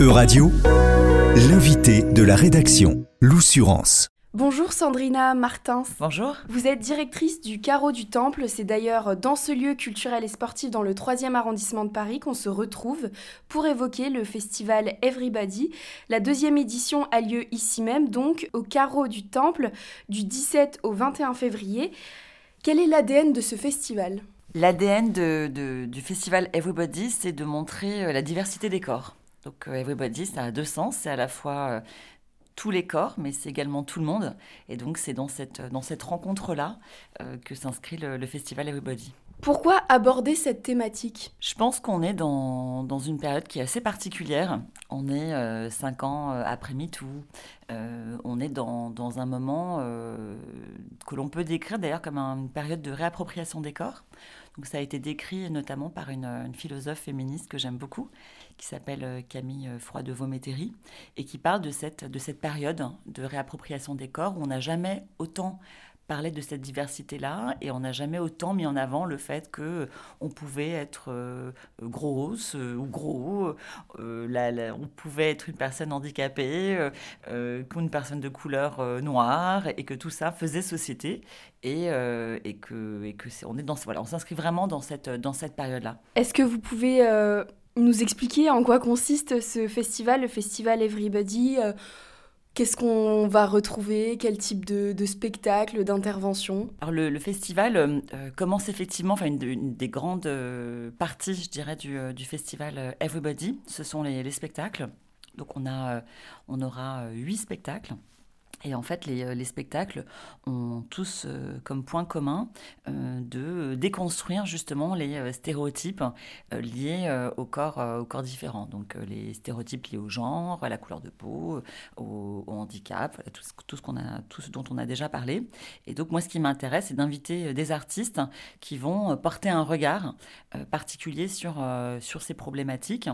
Euradio, l'invité de la rédaction, l'Oussurance. Bonjour Sandrina Martins. Bonjour. Vous êtes directrice du Carreau du Temple. C'est d'ailleurs dans ce lieu culturel et sportif dans le 3e arrondissement de Paris qu'on se retrouve pour évoquer le festival Everybody. La deuxième édition a lieu ici même, donc au Carreau du Temple, du 17 au 21 février. Quel est l'ADN de ce festival? L'ADN du festival Everybody, c'est de montrer euh, la diversité des corps. Donc euh, Everybody, ça a deux sens. C'est à la fois euh, tous les corps, mais c'est également tout le monde. Et donc c'est dans cette, dans cette rencontre-là que s'inscrit le, festival Everybody. Pourquoi aborder cette thématique? Je pense qu'on est dans, dans, une période qui est assez particulière. On est cinq ans après MeToo. on est dans, dans un moment que l'on peut décrire d'ailleurs comme une période de réappropriation des corps. Donc ça a été décrit notamment par une, philosophe féministe que j'aime beaucoup, qui s'appelle euh, Camille euh, Froidevaux-Métairie, et qui parle de de cette période de réappropriation des corps où on n'a jamais autant parlé de cette diversité-là et on n'a jamais autant mis en avant le fait que on pouvait être euh, grosse ou gros, on pouvait être une personne handicapée, qu'une personne de couleur noire et que tout ça faisait société et, que, et que on est dans voilà, on s'inscrit vraiment dans cette, dans cette période-là. Est-ce que vous pouvez nous expliquer en quoi consiste ce festival, le festival Everybody euh, Qu'est-ce qu'on va retrouver? Quel type de, spectacle, d'intervention? Alors le, festival euh, commence effectivement, enfin une, des grandes euh, parties, je dirais, du, festival Everybody, ce sont les, les, spectacles. Donc on, a, on aura huit spectacles. Et en fait, les, euh, spectacles ont tous euh, comme point commun euh, de déconstruire justement les stéréotypes liés au, corps, au corps différent. Donc les stéréotypes liés au genre, à la couleur de peau, au, handicap, tout, ce dont on a déjà parlé. Et donc moi, ce qui m'intéresse, c'est d'inviter des artistes qui vont porter un regard particulier sur, sur ces problématiques.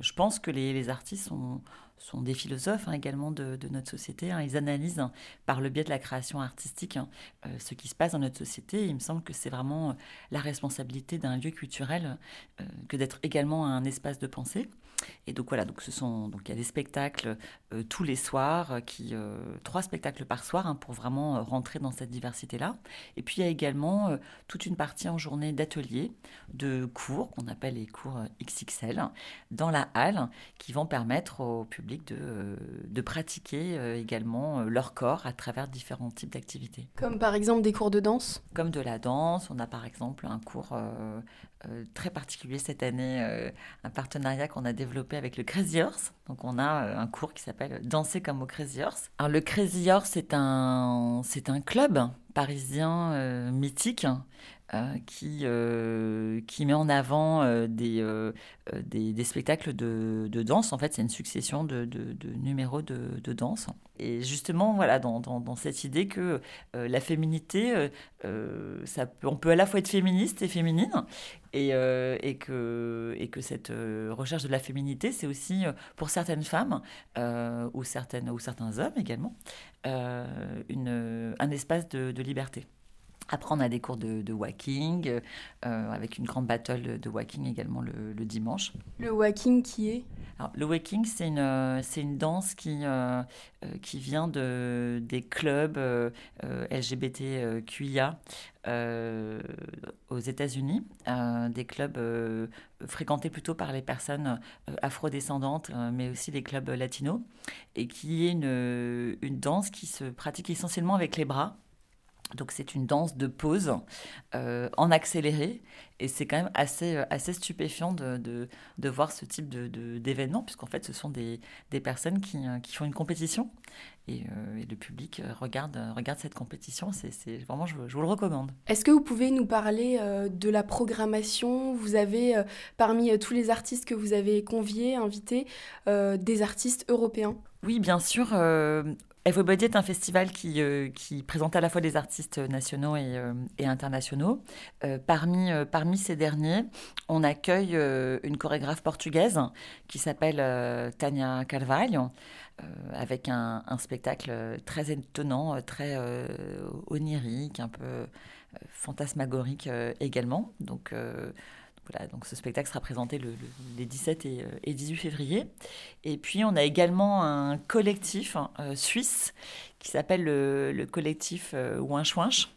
je pense que les, les artistes ont sont des philosophes hein, également de, notre société. Hein. Ils analysent hein, par le biais de la création artistique euh, ce qui se passe dans notre société. il me semble que c'est vraiment euh, la responsabilité d'un lieu culturel euh, que d'être également un espace de pensée. Et donc voilà, donc ce sont donc il y a des spectacles euh, tous les soirs, euh, qui euh, trois spectacles par soir hein, pour vraiment rentrer dans cette diversité là. Et puis il y a également toute une partie en journée d'ateliers, de cours qu'on appelle les cours XXL dans la halle, qui vont permettre au public de, de pratiquer également leur corps à travers différents types d'activités. Comme par exemple des cours de danse? Comme de la danse, on a par exemple un cours très particulier cette année, un partenariat qu'on a développé avec le Crazy Horse. Donc on a euh, un cours qui s'appelle Danser comme au Crazy Horse. Alors le Crazy Horse, c'est un, c'est un club parisien mythique euh, qui, euh, qui met en avant euh, des, spectacles de, danse. En fait, c'est une succession de, numéros de, danse. Et justement, voilà, dans, cette idée que la féminité, on peut à la fois être féministe et féminine, et, que, et que cette recherche de la féminité, c'est aussi pour certaines femmes ou, certains hommes également, un espace de liberté. Après, on a des cours de, de walking, euh, avec une grande battle de walking également le, le dimanche. Le walking qui est? Alors, Le walking, c'est une, euh, c'est une danse qui, euh, qui vient de, des clubs LGBTQIA aux États-Unis, des clubs fréquentés plutôt par les personnes afrodescendantes, mais aussi les clubs latinos, et qui est une, une danse qui se pratique essentiellement avec les bras. Donc c'est une danse de pause euh, en accéléré et c'est quand même assez, euh, assez stupéfiant de, de, voir ce type d'événement de, puisqu'en fait ce sont des, des personnes qui, euh, qui, font une compétition et, le public regarde, regarde cette compétition. C'est vraiment, je, je, vous le recommande. Est-ce que vous pouvez nous parler de la programmation? Vous avez, parmi tous les artistes que vous avez conviés, invités, des artistes européens? Oui, bien sûr. Everybody est un festival qui, euh, qui, présente à la fois des artistes nationaux et, euh, internationaux. Euh, parmi, parmi ces derniers, on accueille une chorégraphe portugaise qui s'appelle Tania Carvalho, avec un, un, spectacle très étonnant, très onirique, un peu fantasmagorique également. Donc, voilà, donc ce spectacle sera présenté le, les 17 et, et, 18 février. Et puis on a également un collectif hein, suisse qui s'appelle le, le, collectif Winch Winch.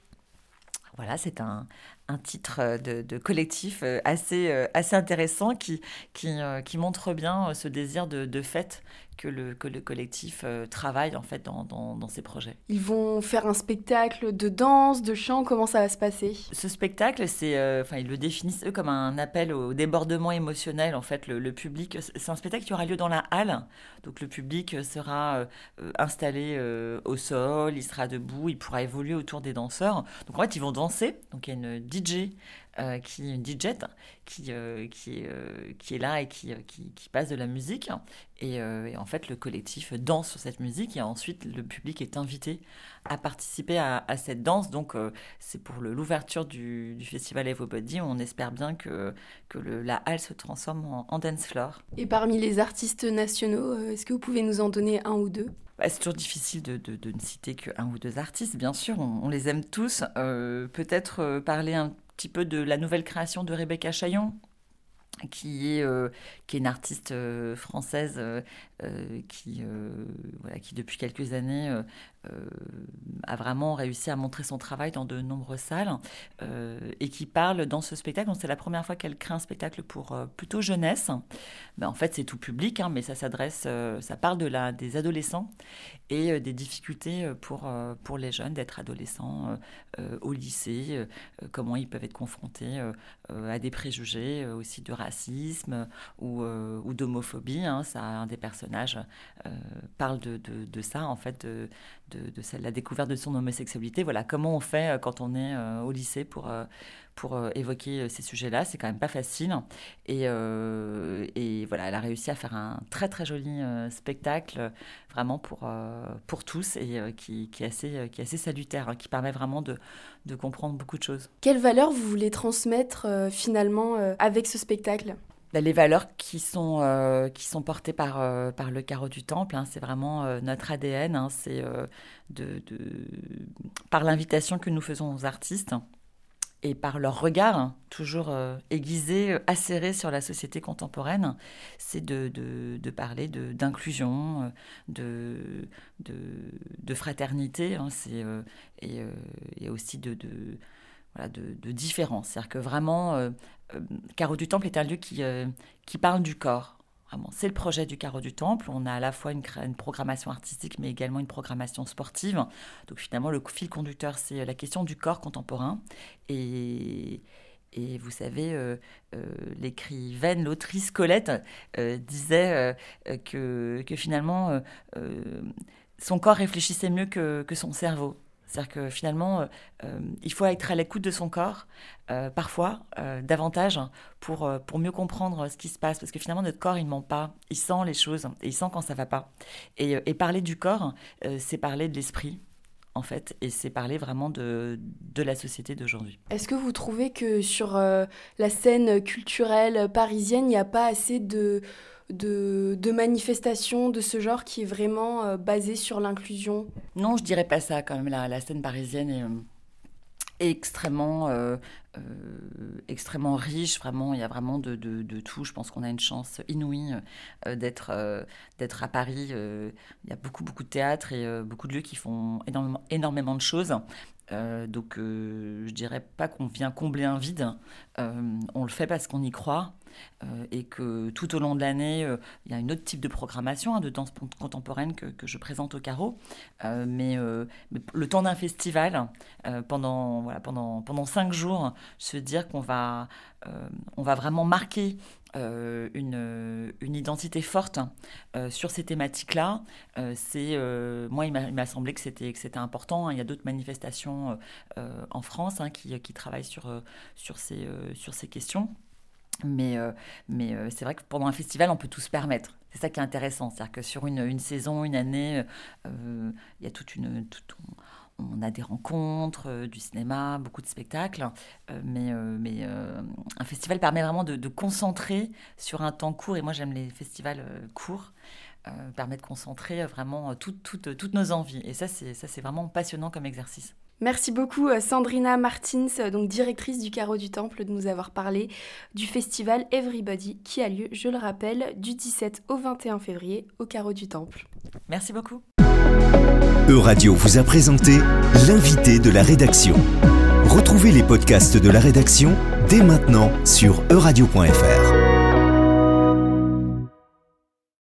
Voilà, c'est un, un titre de, de, collectif assez, assez intéressant qui, qui, qui montre bien ce désir de, de fête que le, que le collectif euh, travaille en fait dans, dans, dans, ces projets. Ils vont faire un spectacle de danse, de chant, comment ça va se passer? Ce spectacle, c'est, euh, enfin ils le définissent eux comme un appel au débordement émotionnel en fait. Le, le public, c'est un spectacle qui aura lieu dans la halle, donc le public sera euh, installé au sol, il sera debout, il pourra évoluer autour des danseurs. Donc en fait ils vont danser, donc il y a une DJ euh, qui une DJ qui, euh, qui, euh, qui est là et qui, qui, qui, passe de la musique. Et, en fait, le collectif danse sur cette musique et ensuite le public est invité à participer à, cette danse. Donc, c'est pour l'ouverture du, du, festival Everybody. On espère bien que, que la halle se transforme en, en dance floor. Et parmi les artistes nationaux, est-ce que vous pouvez nous en donner un ou deux? Bah, c'est toujours difficile de, de, de, ne citer qu'un ou deux artistes, bien sûr, on, les aime tous. Euh, Peut-être parler un petit peu de la nouvelle création de Rebecca Chaillon, qui est, euh, qui est une artiste euh, française euh, qui, voilà, qui, depuis quelques années, a vraiment réussi à montrer son travail dans de nombreuses salles et qui parle dans ce spectacle. C'est la première fois qu'elle crée un spectacle pour plutôt jeunesse. Ben, en fait, c'est tout public, hein, mais ça s'adresse, ça parle des adolescents et des difficultés pour, pour les jeunes d'être adolescents au lycée, comment ils peuvent être confrontés à des préjugés, aussi de racisme ou, euh, ou d'homophobie. Hein, un des personnages euh, parle de, de, ça, en fait, de, la découverte de son homosexualité. Voilà, comment on fait euh, quand on est au lycée pour, pour évoquer ces sujets-là. C'est quand même pas facile. Et, voilà, elle a réussi à faire un très très joli spectacle, vraiment pour, pour tous, et qui, qui, est assez, qui est assez salutaire, hein, qui permet vraiment de, de comprendre beaucoup de choses. Quelles valeurs vous voulez transmettre finalement avec ce spectacle? Les valeurs qui sont, euh, qui sont portées par, euh, par le carreau du temple, hein, c'est vraiment euh, notre ADN, hein, c'est de, de, par l'invitation que nous faisons aux artistes et par leur regard, hein, toujours aiguisé, acéré sur la société contemporaine, c'est de, de, de, parler d'inclusion, de, de, fraternité, et, et aussi de, voilà, de, de différence. C'est-à-dire que vraiment, Carreau du Temple est un lieu qui, euh, qui parle du corps. C'est le projet du Carreau du Temple. On a à la fois une, programmation artistique, mais également une programmation sportive. Donc finalement, le fil conducteur, c'est la question du corps contemporain. Et, vous savez, euh, euh, l'écrivaine, l'autrice Colette euh, disait que, que, finalement, son corps réfléchissait mieux que, que son cerveau. C'est-à-dire que finalement, euh, euh, il faut être à l'écoute de son corps, euh, parfois, davantage, pour, pour mieux comprendre ce qui se passe. Parce que finalement, notre corps, il ne ment pas. Il sent les choses et il sent quand ça ne va pas. Et, et, parler du corps, c'est parler de l'esprit. En fait, et c'est parler vraiment de, de la société d'aujourd'hui. Est-ce que vous trouvez que sur la scène culturelle parisienne, il n'y a pas assez de, de, manifestations de ce genre qui est vraiment euh, basée sur l'inclusion? Non, je dirais pas ça quand même. La, scène parisienne est, euh, extrêmement, euh, euh, extrêmement riche. Vraiment, il y a vraiment de, tout. Je pense qu'on a une chance inouïe euh, d'être euh, d'être à Paris. il y a beaucoup, beaucoup de théâtres et beaucoup de lieux qui font énormément, énormément de choses. donc, je dirais pas qu'on vient combler un vide. on le fait parce qu'on y croit. Euh, et que tout au long de l'année, euh, il y a un autre type de programmation hein, de danse contemporaine que, que, je présente au carreau. Euh, mais, le temps d'un festival, pendant, voilà, pendant, pendant cinq jours, se dire qu'on va, on va vraiment marquer une, une, identité forte sur ces thématiques-là. C'est moi, il m'a semblé que c'était important. Il y a d'autres manifestations en France hein, qui, qui, travaillent sur sur ces sur ces questions. Mais, euh, mais euh, c'est vrai que pendant un festival, on peut tout se permettre. C'est ça qui est intéressant. C'est-à-dire que sur une, une, saison, une année, euh, il y a toute une. Toute, on, a des rencontres, du cinéma, beaucoup de spectacles. mais mais un festival permet vraiment de, de, concentrer sur un temps court. Et moi, j'aime les festivals courts. permet de concentrer vraiment tout, tout, toutes nos envies. Et ça, c'est vraiment passionnant comme exercice. Merci beaucoup Sandrina Martins, donc directrice du Carreau du Temple, de nous avoir parlé du festival Everybody qui a lieu, je le rappelle, du 17 au 21 février au Carreau du Temple. Merci beaucoup. Euradio vous a présenté l'invité de la rédaction. Retrouvez les podcasts de la rédaction dès maintenant sur euradio.fr.